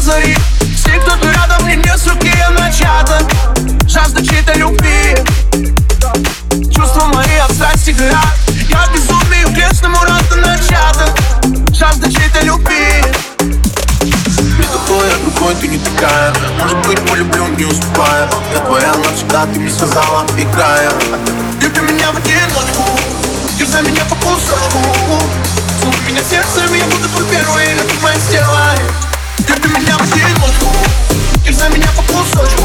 зари Все, кто ты рядом, мне не суки, я начата. Жажда чьей-то любви. Чувства мои от страсти горят Я безумный, грешному рада начата. Жажда чьей-то любви. Я другой, ты не такая. Может быть, полюблю, не уступая. Я твоя навсегда, ты мне сказала, играя. Люби меня в одиночку. Дерзай меня по кусочку. Целуй меня сердцем, я буду твой первый Это моя стерва Люби меня в одиночку Дерзай меня по кусочку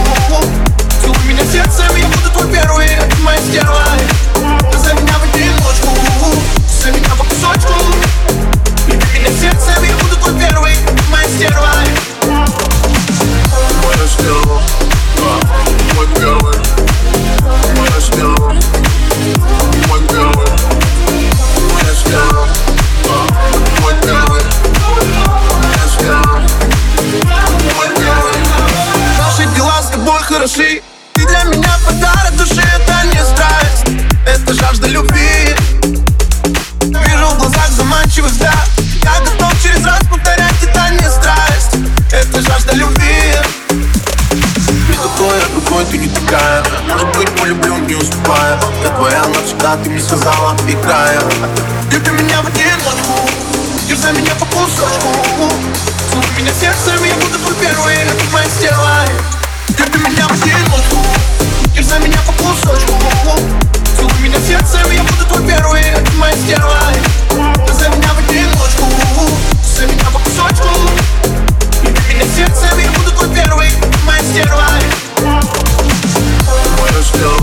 души, это не страсть Это жажда любви. Вижу в глазах заманчивый взгляд. Я готов через раз повторять, это не страсть Это жажда любви. Такой, я другой, ты не такая. Может быть, полюблю, не уступая Я твоя навсегда, ты мне сказала, играя status quo